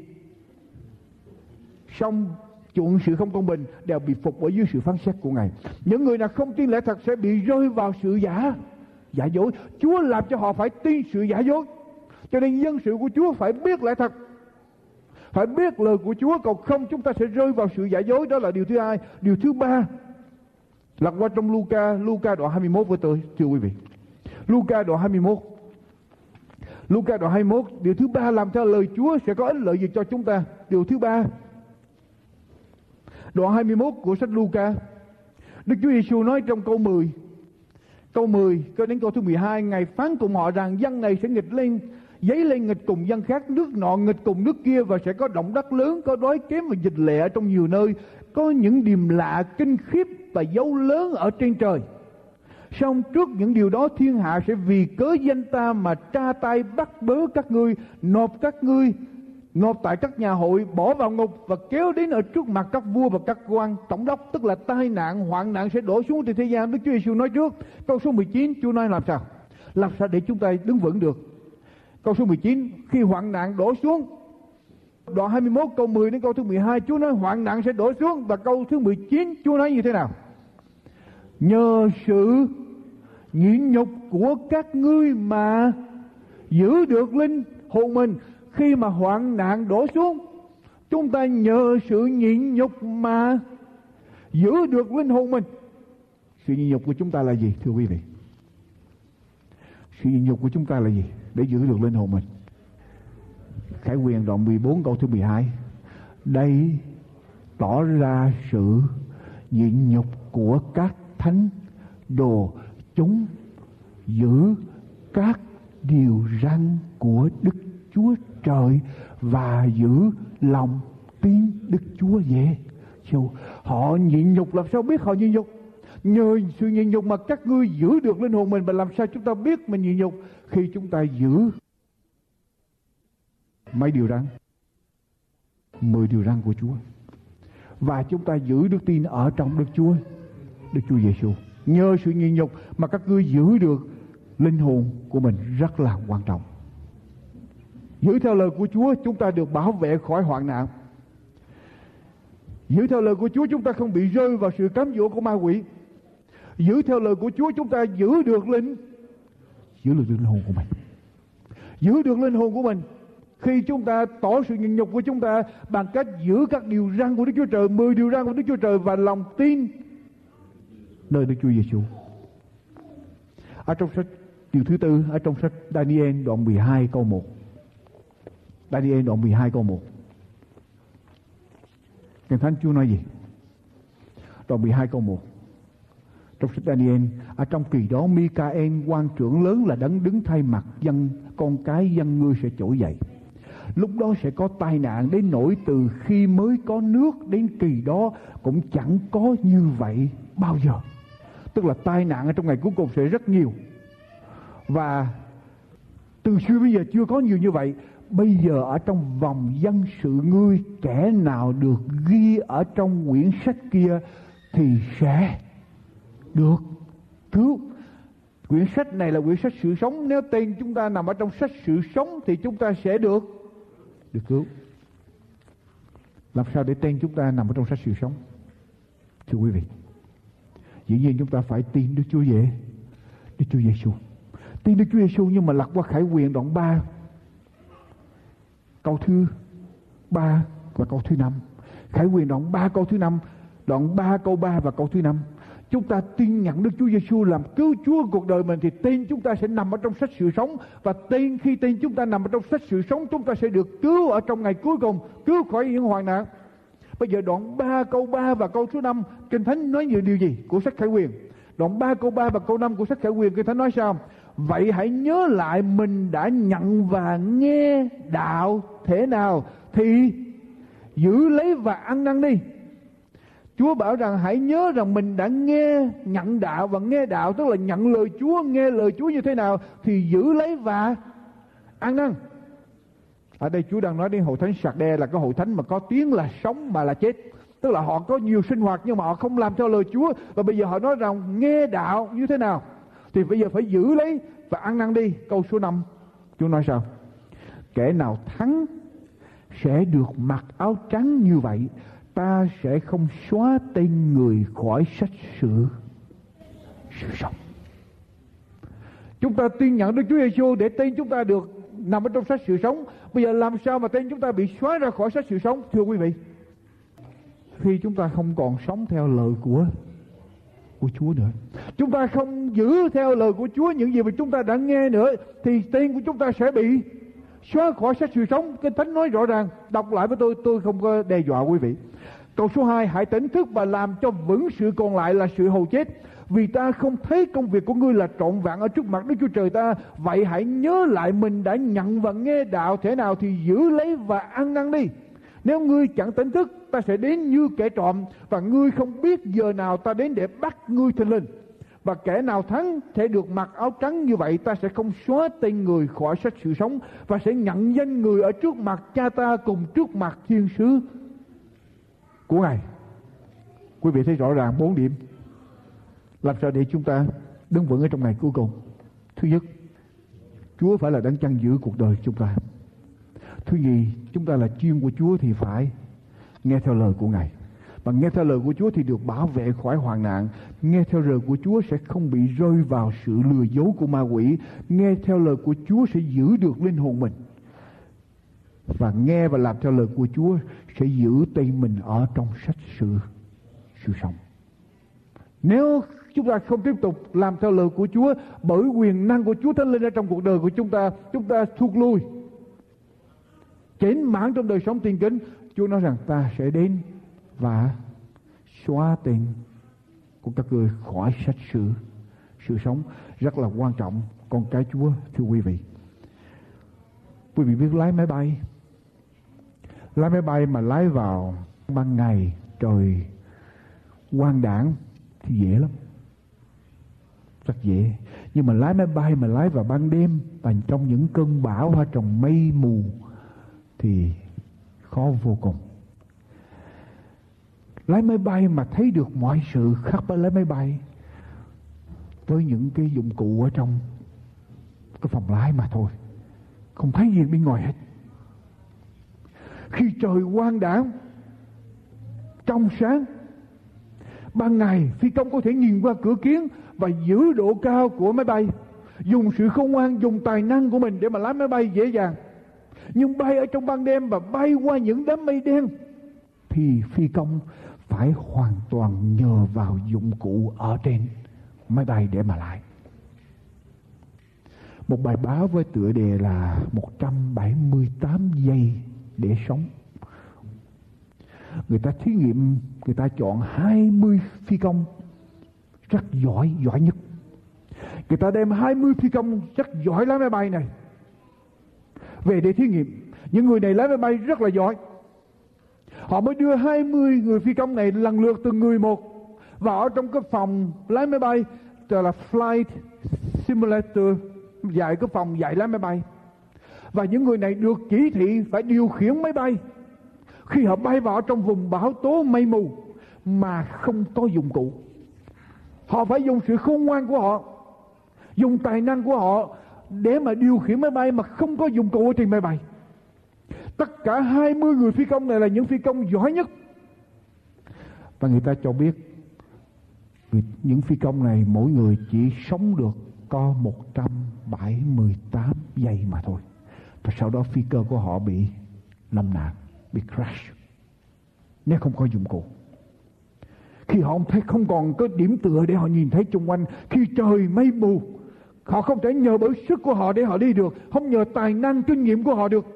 Song chuộng sự không công bình đều bị phục ở dưới sự phán xét của Ngài. Những người nào không tin lẽ thật sẽ bị rơi vào sự giả, giả dối. Chúa làm cho họ phải tin sự giả dối. Cho nên dân sự của Chúa phải biết lẽ thật. Phải biết lời của Chúa, còn không chúng ta sẽ rơi vào sự giả dối. Đó là điều thứ hai. Điều thứ ba, lật qua trong Luca, Luca đoạn 21 với tôi, thưa quý vị. Luca đoạn 21. Luca đoạn 21, điều thứ ba làm theo lời Chúa sẽ có ích lợi gì cho chúng ta. Điều thứ ba, Đoạn 21 của sách Luca. Đức Chúa Giêsu nói trong câu 10. Câu 10 cho đến câu thứ 12 Ngài phán cùng họ rằng dân này sẽ nghịch lên giấy lên nghịch cùng dân khác nước nọ nghịch cùng nước kia và sẽ có động đất lớn có đói kém và dịch lệ trong nhiều nơi có những điềm lạ kinh khiếp và dấu lớn ở trên trời Song trước những điều đó thiên hạ sẽ vì cớ danh ta mà tra tay bắt bớ các ngươi, nộp các ngươi, nộp tại các nhà hội, bỏ vào ngục và kéo đến ở trước mặt các vua và các quan tổng đốc, tức là tai nạn, hoạn nạn sẽ đổ xuống trên thế gian. Đức Chúa Giêsu nói trước, câu số 19, Chúa nói làm sao? Làm sao để chúng ta đứng vững được? Câu số 19, khi hoạn nạn đổ xuống, đoạn 21 câu 10 đến câu thứ 12 Chúa nói hoạn nạn sẽ đổ xuống và câu thứ 19 Chúa nói như thế nào nhờ sự nhịn nhục của các ngươi mà giữ được linh hồn mình khi mà hoạn nạn đổ xuống, chúng ta nhờ sự nhịn nhục mà giữ được linh hồn mình. Sự nhịn nhục của chúng ta là gì, thưa quý vị? Sự nhịn nhục của chúng ta là gì để giữ được linh hồn mình? Khải quyền đoạn 14 câu thứ 12 Đây tỏ ra sự nhịn nhục của các thánh đồ chúng giữ các điều răn của Đức Chúa Trời và giữ lòng tin Đức Chúa về. Chú, họ nhịn nhục làm sao biết họ nhịn nhục? Nhờ sự nhịn nhục mà các ngươi giữ được linh hồn mình mà làm sao chúng ta biết mình nhịn nhục? Khi chúng ta giữ mấy điều răn? Mười điều răn của Chúa. Và chúng ta giữ đức tin ở trong Đức Chúa Đức Chúa Giêsu nhờ sự nhịn nhục mà các ngươi giữ được linh hồn của mình rất là quan trọng giữ theo lời của Chúa chúng ta được bảo vệ khỏi hoạn nạn. Giữ theo lời của Chúa chúng ta không bị rơi vào sự cám dỗ của ma quỷ. Giữ theo lời của Chúa chúng ta giữ được linh. Giữ được linh hồn của mình. Giữ được linh hồn của mình. Khi chúng ta tỏ sự nhịn nhục của chúng ta bằng cách giữ các điều răn của Đức Chúa Trời, 10 điều răn của Đức Chúa Trời và lòng tin nơi Đức Chúa Giêsu. Ở trong sách điều thứ tư ở trong sách Daniel đoạn 12 câu 1. Daniel đoạn 12 câu 1. Kinh Thánh Chúa nói gì? Đoạn 12 câu 1. Trong sách Daniel, ở trong kỳ đó Micael quan trưởng lớn là đấng đứng thay mặt dân con cái dân ngươi sẽ trỗi dậy lúc đó sẽ có tai nạn đến nỗi từ khi mới có nước đến kỳ đó cũng chẳng có như vậy bao giờ tức là tai nạn ở trong ngày cuối cùng sẽ rất nhiều và từ xưa bây giờ chưa có nhiều như vậy bây giờ ở trong vòng dân sự, ngươi kẻ nào được ghi ở trong quyển sách kia thì sẽ được cứu. Quyển sách này là quyển sách sự sống. Nếu tên chúng ta nằm ở trong sách sự sống thì chúng ta sẽ được được cứu. Làm sao để tên chúng ta nằm ở trong sách sự sống? Thưa quý vị, dĩ nhiên chúng ta phải tin Đức Chúa Giê Đức Chúa Giêsu tin Đức Chúa Giêsu nhưng mà lật qua Khải Quyền đoạn 3 câu thứ 3 và câu thứ 5 Khải Quyền đoạn 3 câu thứ 5 đoạn 3 câu 3 và câu thứ 5 chúng ta tin nhận Đức Chúa Giêsu làm cứu Chúa cuộc đời mình thì tên chúng ta sẽ nằm ở trong sách sự sống. Và tên khi tên chúng ta nằm ở trong sách sự sống, chúng ta sẽ được cứu ở trong ngày cuối cùng, cứu khỏi những hoạn nạn. Bây giờ đoạn 3 câu 3 và câu số 5 Kinh Thánh nói nhiều điều gì của sách Khải Quyền? Đoạn 3 câu 3 và câu 5 của sách Khải Quyền, Kinh Thánh nói sao? Vậy hãy nhớ lại mình đã nhận và nghe đạo thế nào thì giữ lấy và ăn năn đi Chúa bảo rằng hãy nhớ rằng mình đã nghe nhận đạo và nghe đạo tức là nhận lời Chúa, nghe lời Chúa như thế nào thì giữ lấy và ăn năn. Ở đây Chúa đang nói đến hội thánh sạc đe là cái hội thánh mà có tiếng là sống mà là chết. Tức là họ có nhiều sinh hoạt nhưng mà họ không làm theo lời Chúa và bây giờ họ nói rằng nghe đạo như thế nào thì bây giờ phải giữ lấy và ăn năn đi. Câu số 5 Chúa nói sao? Kẻ nào thắng sẽ được mặc áo trắng như vậy, ta sẽ không xóa tên người khỏi sách sử, sự sống. Chúng ta tin nhận Đức Chúa Giêsu để tên chúng ta được nằm ở trong sách sự sống. Bây giờ làm sao mà tên chúng ta bị xóa ra khỏi sách sự sống, thưa quý vị? Khi chúng ta không còn sống theo lời của của Chúa nữa. Chúng ta không giữ theo lời của Chúa những gì mà chúng ta đã nghe nữa thì tên của chúng ta sẽ bị xóa khỏi sách sự sống. Kinh Thánh nói rõ ràng, đọc lại với tôi, tôi không có đe dọa quý vị. Câu số 2, hãy tỉnh thức và làm cho vững sự còn lại là sự hầu chết. Vì ta không thấy công việc của ngươi là trọn vẹn ở trước mặt Đức Chúa Trời ta. Vậy hãy nhớ lại mình đã nhận và nghe đạo thế nào thì giữ lấy và ăn năn đi. Nếu ngươi chẳng tỉnh thức, ta sẽ đến như kẻ trộm và ngươi không biết giờ nào ta đến để bắt ngươi thình linh. và kẻ nào thắng sẽ được mặc áo trắng như vậy ta sẽ không xóa tên người khỏi sách sự sống và sẽ nhận danh người ở trước mặt cha ta cùng trước mặt thiên sứ của ngài. Quý vị thấy rõ ràng bốn điểm. Làm sao để chúng ta đứng vững ở trong ngày cuối cùng? Thứ nhất chúa phải là đấng chăn giữ cuộc đời chúng ta thứ nhì chúng ta là chuyên của chúa thì phải nghe theo lời của ngài và nghe theo lời của Chúa thì được bảo vệ khỏi hoàn nạn. Nghe theo lời của Chúa sẽ không bị rơi vào sự lừa dối của ma quỷ. Nghe theo lời của Chúa sẽ giữ được linh hồn mình. Và nghe và làm theo lời của Chúa sẽ giữ tay mình ở trong sách sự sự sống. Nếu chúng ta không tiếp tục làm theo lời của Chúa bởi quyền năng của Chúa Thánh Linh ở trong cuộc đời của chúng ta, chúng ta thụt lui. Chén mãn trong đời sống tiên kính, Chúa nói rằng ta sẽ đến và xóa tên của các người khỏi sách sử sự sống rất là quan trọng. Con cái Chúa thưa quý vị quý vị biết lái máy bay lái máy bay mà lái vào ban ngày trời quang đảng thì dễ lắm rất dễ. Nhưng mà lái máy bay mà lái vào ban đêm và trong những cơn bão hay trong mây mù thì khó vô cùng. Lái máy bay mà thấy được mọi sự khác với lái máy bay, với những cái dụng cụ ở trong cái phòng lái mà thôi, không thấy gì bên ngoài hết. Khi trời quang đảng trong sáng, ban ngày phi công có thể nhìn qua cửa kiến và giữ độ cao của máy bay, dùng sự khôn ngoan, dùng tài năng của mình để mà lái máy bay dễ dàng nhưng bay ở trong ban đêm và bay qua những đám mây đen thì phi công phải hoàn toàn nhờ vào dụng cụ ở trên máy bay để mà lại. Một bài báo với tựa đề là 178 giây để sống. Người ta thí nghiệm, người ta chọn 20 phi công rất giỏi, giỏi nhất. Người ta đem 20 phi công rất giỏi lái máy bay này về để thí nghiệm. Những người này lái máy bay rất là giỏi. Họ mới đưa 20 người phi công này lần lượt từng người một vào ở trong cái phòng lái máy bay gọi là flight simulator, dạy cái phòng dạy lái máy bay. Và những người này được chỉ thị phải điều khiển máy bay. Khi họ bay vào trong vùng bão tố mây mù mà không có dụng cụ. Họ phải dùng sự khôn ngoan của họ, dùng tài năng của họ để mà điều khiển máy bay mà không có dụng cụ trên máy bay Tất cả 20 người phi công này là những phi công giỏi nhất. Và người ta cho biết những phi công này mỗi người chỉ sống được có 178 giây mà thôi. Và sau đó phi cơ của họ bị lâm nạn, bị crash. Nếu không có dụng cụ. Khi họ không thấy không còn có điểm tựa để họ nhìn thấy chung quanh. Khi trời mây mù. Họ không thể nhờ bởi sức của họ để họ đi được. Không nhờ tài năng, kinh nghiệm của họ được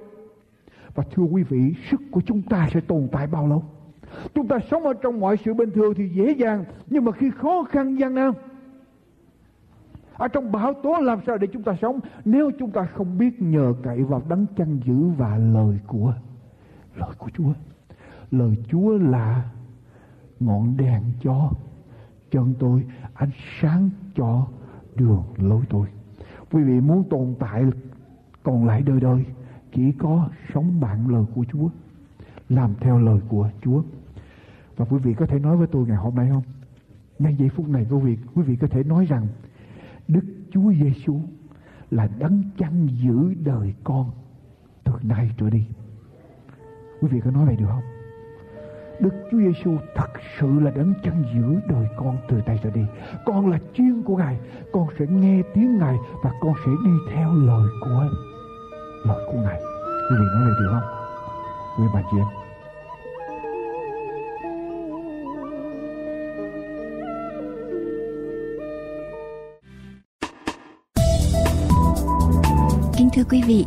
và thưa quý vị, sức của chúng ta sẽ tồn tại bao lâu? Chúng ta sống ở trong mọi sự bình thường thì dễ dàng, nhưng mà khi khó khăn gian nan, ở trong bão tố làm sao để chúng ta sống nếu chúng ta không biết nhờ cậy vào đấng chăn giữ và lời của lời của Chúa. Lời Chúa là ngọn đèn cho chân tôi, ánh sáng cho đường lối tôi. Quý vị muốn tồn tại còn lại đời đời, chỉ có sống bạn lời của Chúa, làm theo lời của Chúa. Và quý vị có thể nói với tôi ngày hôm nay không? Ngay giây phút này, quý vị quý vị có thể nói rằng, Đức Chúa Giêsu là đấng chăn giữ đời con từ nay trở đi. Quý vị có nói vậy được không? Đức Chúa Giêsu thật sự là đấng chăn giữ đời con từ tay trở đi. Con là chuyên của Ngài, con sẽ nghe tiếng Ngài và con sẽ đi theo lời của lời của Ngài. Quý vị nói về điều không? Quý bà chị em. Kính thưa quý vị,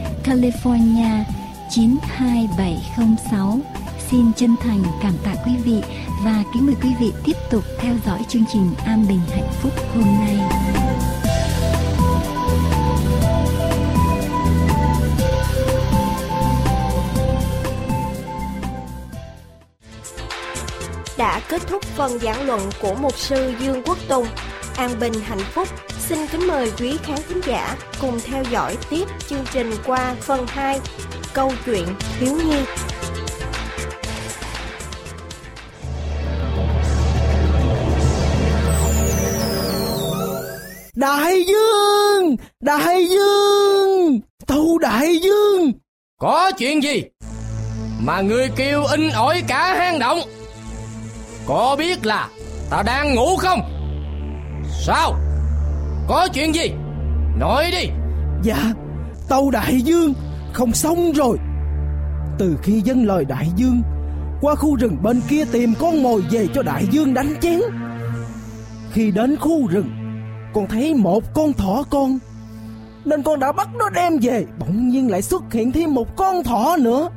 California 92706 Xin chân thành cảm tạ quý vị và kính mời quý vị tiếp tục theo dõi chương trình An Bình Hạnh Phúc hôm nay. đã kết thúc phần giảng luận của mục sư Dương Quốc Tùng. An Bình Hạnh Phúc xin kính mời quý khán thính giả cùng theo dõi tiếp chương trình qua phần 2 Câu chuyện thiếu nhi. Đại dương! Đại dương! Tâu đại dương! Có chuyện gì mà người kêu in ỏi cả hang động? Có biết là ta đang ngủ không? Sao? Có chuyện gì? Nói đi! Dạ, tàu đại dương không xong rồi. Từ khi dân lời đại dương qua khu rừng bên kia tìm con mồi về cho đại dương đánh chén. Khi đến khu rừng, con thấy một con thỏ con. Nên con đã bắt nó đem về, bỗng nhiên lại xuất hiện thêm một con thỏ nữa.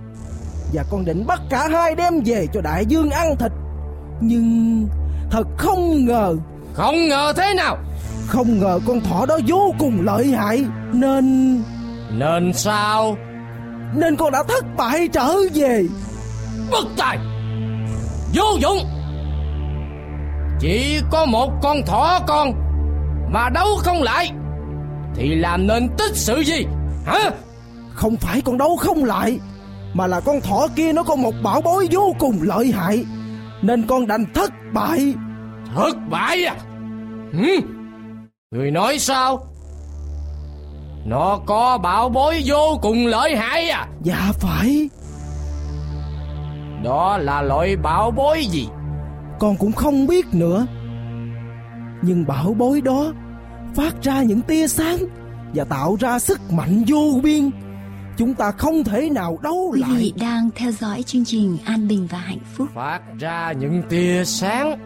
Và con định bắt cả hai đem về cho đại dương ăn thịt. Nhưng thật không ngờ, Không ngờ thế nào? Không ngờ con thỏ đó vô cùng lợi hại. Nên... Nên sao? Nên con đã thất bại trở về. Bất tài! Vô dụng! Chỉ có một con thỏ con mà đấu không lại thì làm nên tích sự gì? Hả? Không phải con đấu không lại Mà là con thỏ kia nó có một bảo bối vô cùng lợi hại Nên con đành thất bại Thất bại à? Hử? Người nói sao? Nó có bảo bối vô cùng lợi hại à? Dạ phải Đó là loại bảo bối gì? Con cũng không biết nữa Nhưng bảo bối đó Phát ra những tia sáng Và tạo ra sức mạnh vô biên Chúng ta không thể nào đấu Quý lại vị đang theo dõi chương trình An Bình và Hạnh Phúc. Phát ra những tia sáng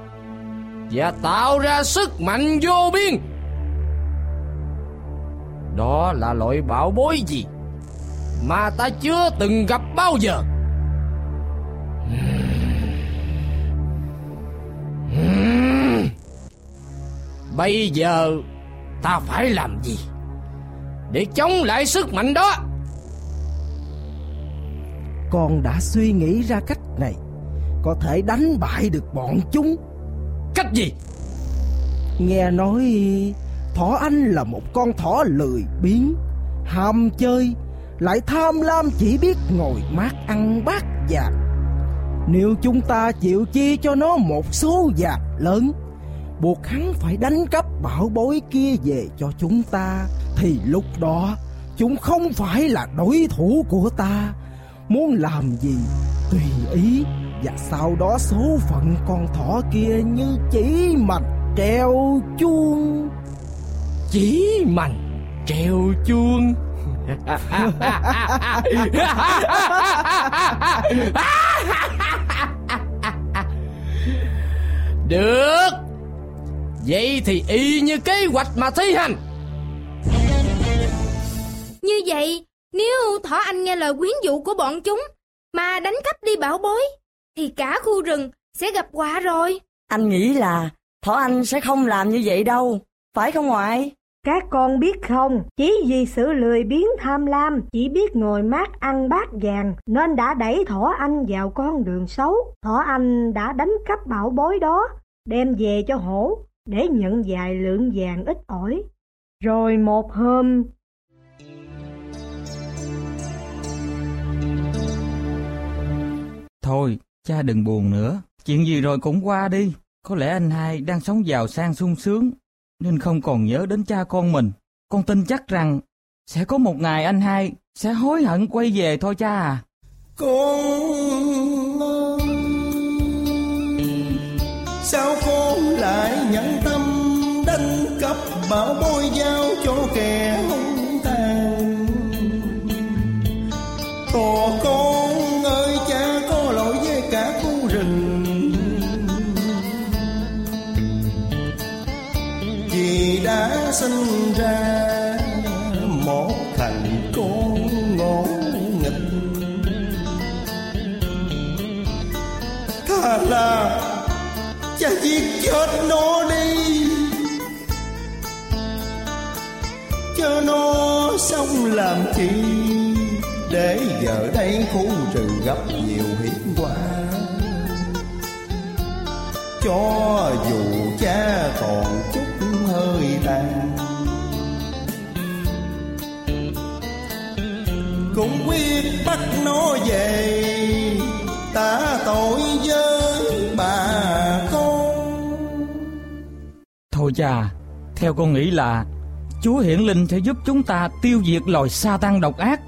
và tạo ra sức mạnh vô biên. Đó là loại bảo bối gì mà ta chưa từng gặp bao giờ? Bây giờ ta phải làm gì để chống lại sức mạnh đó? Con đã suy nghĩ ra cách này Có thể đánh bại được bọn chúng Cách gì? Nghe nói Thỏ Anh là một con thỏ lười biếng, Ham chơi, Lại tham lam chỉ biết ngồi mát ăn bát vàng Nếu chúng ta chịu chia cho nó một số vàng lớn, Buộc hắn phải đánh cắp bảo bối kia về cho chúng ta, Thì lúc đó Chúng không phải là đối thủ của ta. Muốn làm gì, Tùy ý, Và sau đó số phận con thỏ kia như chỉ mạch treo chuông. Chỉ mành treo chuông Được Vậy thì y như kế hoạch mà thi hành Như vậy, nếu Thỏ Anh nghe lời quyến dụ của bọn chúng mà đánh cắp đi bảo bối, thì cả khu rừng sẽ gặp họa rồi. Anh nghĩ là Thỏ Anh sẽ không làm như vậy đâu, phải không ngoại? Các con biết không, chỉ vì sự lười biếng tham lam, chỉ biết ngồi mát ăn bát vàng, nên đã đẩy Thỏ Anh vào con đường xấu. Thỏ Anh đã đánh cắp bảo bối đó, đem về cho hổ, để nhận vài lượng vàng ít ỏi. Rồi một hôm, Thôi, cha đừng buồn nữa. Chuyện gì rồi cũng qua đi. Có lẽ anh hai đang sống giàu sang sung sướng, nên không còn nhớ đến cha con mình. Con tin chắc rằng sẽ có một ngày anh hai sẽ hối hận quay về thôi cha à. Con sao con lại nhẫn tâm đánh cắp bảo bối dao sinh ra một thành con ngỗ nghịch. Thà là cha giết chết nó đi. Cho nó sống làm chi. Để giờ đây khu rừng gặp nhiều hiểm họa. Cho dù cha còn Bắt nó về Ta tội với bà con Thôi cha, theo con nghĩ là Chúa Hiển Linh sẽ giúp chúng ta tiêu diệt loài sa tăng độc ác.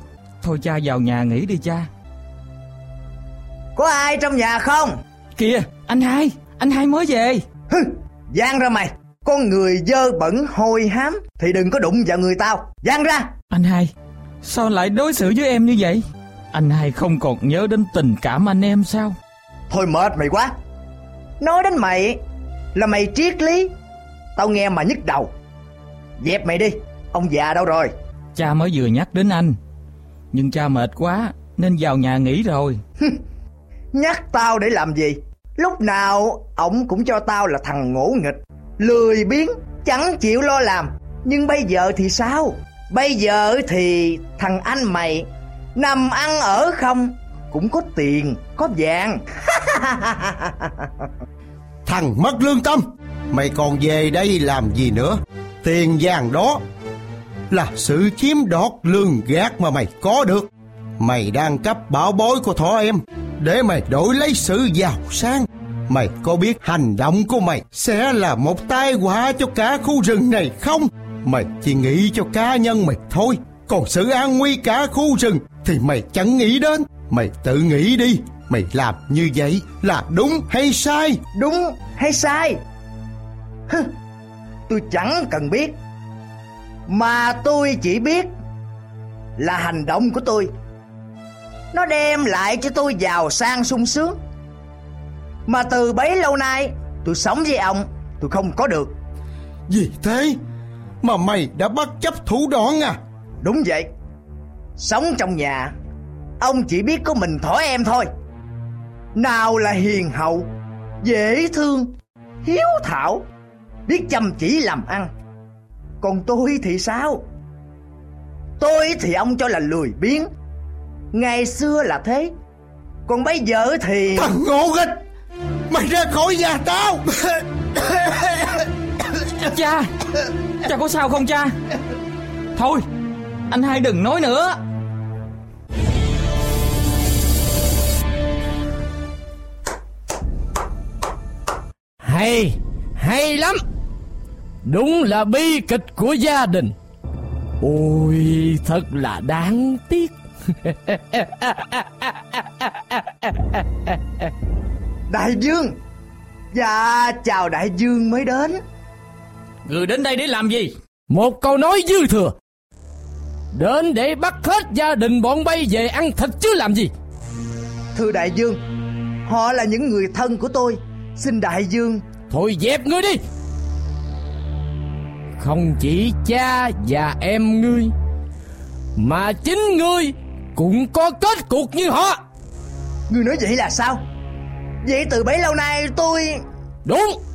Thôi cha vào nhà nghỉ đi cha. Có ai trong nhà không? Kìa, anh hai, anh hai mới về. Hừ, Giang ra mày, con người dơ bẩn hôi hám thì đừng có đụng vào người tao. Giang ra. Anh hai, sao lại đối xử với em như vậy? Anh hai không còn nhớ đến tình cảm anh em sao? Thôi mệt mày quá. Nói đến mày là mày triết lý. Tao nghe mà nhức đầu. Dẹp mày đi, ông già đâu rồi? Cha mới vừa nhắc đến anh. Nhưng cha mệt quá nên vào nhà nghỉ rồi. Nhắc tao để làm gì? Lúc nào ổng cũng cho tao là thằng ngỗ nghịch, lười biếng, chẳng chịu lo làm. Nhưng bây giờ thì sao? Bây giờ thì thằng anh mày nằm ăn ở không? Cũng có tiền, có vàng. Thằng mất lương tâm Mày còn về đây làm gì nữa? Tiền vàng đó Là sự chiếm đoạt lương gác mà mày có được. Mày đang cấp bảo bối của thỏ em Để mày đổi lấy sự giàu sang. Mày có biết hành động của mày Sẽ là một tai họa cho cả khu rừng này không? Mày chỉ nghĩ cho cá nhân mày thôi Còn sự an nguy cả khu rừng Thì mày chẳng nghĩ đến Mày tự nghĩ đi Mày làm như vậy là đúng hay sai Đúng hay sai? Hừ, tôi chẳng cần biết. Mà tôi chỉ biết là hành động của tôi. Nó đem lại cho tôi giàu sang sung sướng. Mà từ bấy lâu nay tôi sống với ông tôi không có được. Gì thế Mà mày đã bất chấp thủ đoạn à Đúng vậy. Sống trong nhà, ông chỉ biết có mình thỏ em thôi. Nào là hiền hậu, dễ thương, hiếu thảo, biết chăm chỉ làm ăn. Còn tôi thì sao? Tôi thì ông cho là lười biếng. Ngày xưa là thế. Còn bây giờ thì... Thằng ngộ nghịch Mày ra khỏi nhà tao Cha, cha có sao không cha? Thôi, anh hai đừng nói nữa. Hay, hay lắm. Đúng là bi kịch của gia đình. Ôi, thật là đáng tiếc. Đại Dương Dạ chào đại dương mới đến Người đến đây để làm gì? Một câu nói dư thừa. Đến để bắt hết gia đình bọn bay về ăn thịt chứ làm gì? Thưa đại dương Họ là những người thân của tôi Xin đại dương Thôi dẹp ngươi đi Không chỉ cha và em ngươi Mà chính ngươi Cũng có kết cục như họ Ngươi nói vậy là sao Vậy từ bấy lâu nay tôi Đúng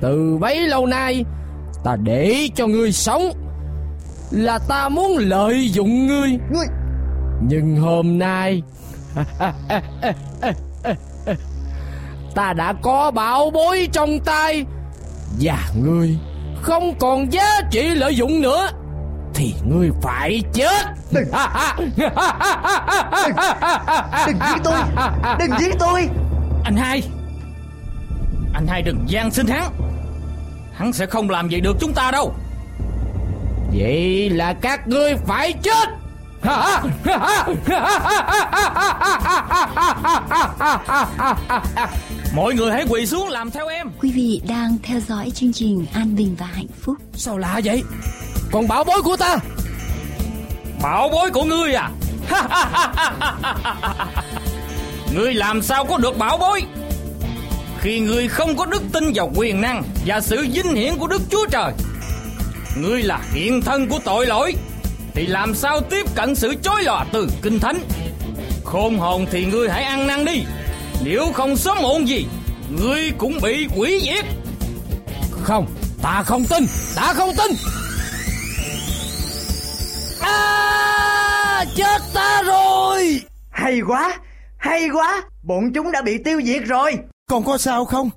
Từ bấy lâu nay Ta để cho ngươi sống Là ta muốn lợi dụng ngươi. Ngươi. Nhưng hôm nay Ta đã có bảo bối trong tay Và ngươi Không còn giá trị lợi dụng nữa Thì ngươi phải chết. Đừng. Đừng giết tôi. Đừng giết tôi. Anh hai Anh hai đừng gian xin hắn Hắn sẽ không làm gì được chúng ta đâu. Vậy là các ngươi phải chết. Mọi người hãy quỳ xuống làm theo em. Quý vị đang theo dõi chương trình An Bình và Hạnh Phúc. Sao lạ vậy? Còn bảo bối của ta? Bảo bối của ngươi à? Ngươi làm sao có được bảo bối Khi ngươi không có đức tin vào quyền năng Và sự vinh hiển của Đức Chúa Trời Ngươi là hiện thân của tội lỗi Thì làm sao tiếp cận sự chối lòa từ Kinh Thánh? Khôn hồn thì ngươi hãy ăn năn đi. Nếu không sớm muộn gì Ngươi cũng bị quỷ diệt Không Ta không tin Ta không tin. À chết ta rồi. Hay quá Hay quá. Bọn chúng đã bị tiêu diệt rồi Con có sao không?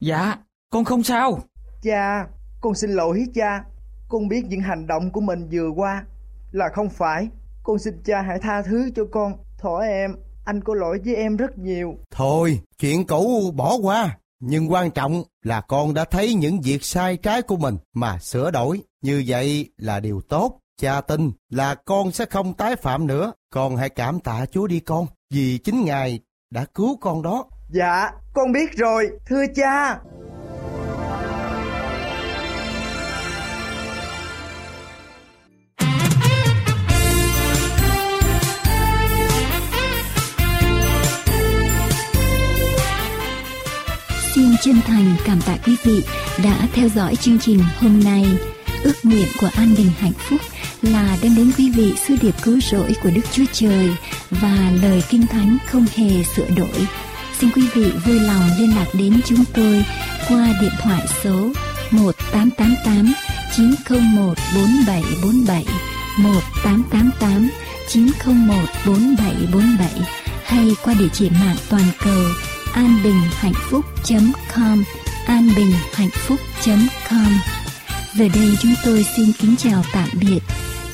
Dạ con không sao Cha Con xin lỗi cha Con biết những hành động của mình vừa qua Là không phải Con xin cha hãy tha thứ cho con Thỏ em Anh có lỗi với em rất nhiều Thôi, chuyện cũ bỏ qua. Nhưng quan trọng là con đã thấy những việc sai trái của mình mà sửa đổi. Như vậy là điều tốt. Cha tin là con sẽ không tái phạm nữa. Con hãy cảm tạ Chúa đi con. Vì chính Ngài đã cứu con đó. Dạ con biết rồi, Thưa cha Xin chân thành cảm tạ quý vị đã theo dõi chương trình hôm nay. Ước nguyện của an bình hạnh phúc là đem đến quý vị sứ điệp cứu rỗi của Đức Chúa Trời và lời kinh thánh không hề sửa đổi. Xin quý vị vui lòng liên lạc đến chúng tôi qua điện thoại số 1888 901 4747 1888 901 4747 hay qua địa chỉ mạng toàn cầu an bình hạnh phúc .com, an bình hạnh phúc .com. Giờ đây chúng tôi xin kính chào tạm biệt.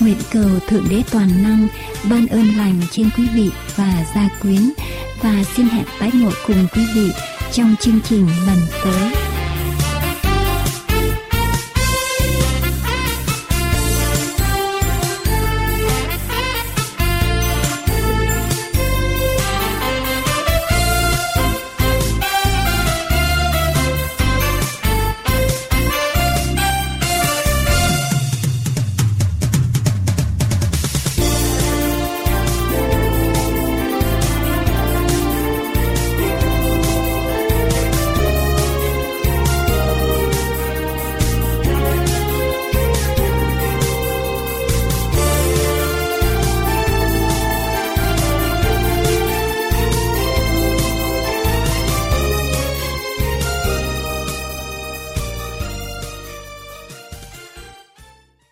Nguyện cầu Thượng Đế Toàn Năng ban ơn lành trên quý vị và gia quyến và xin hẹn tái ngộ cùng quý vị trong chương trình lần tới.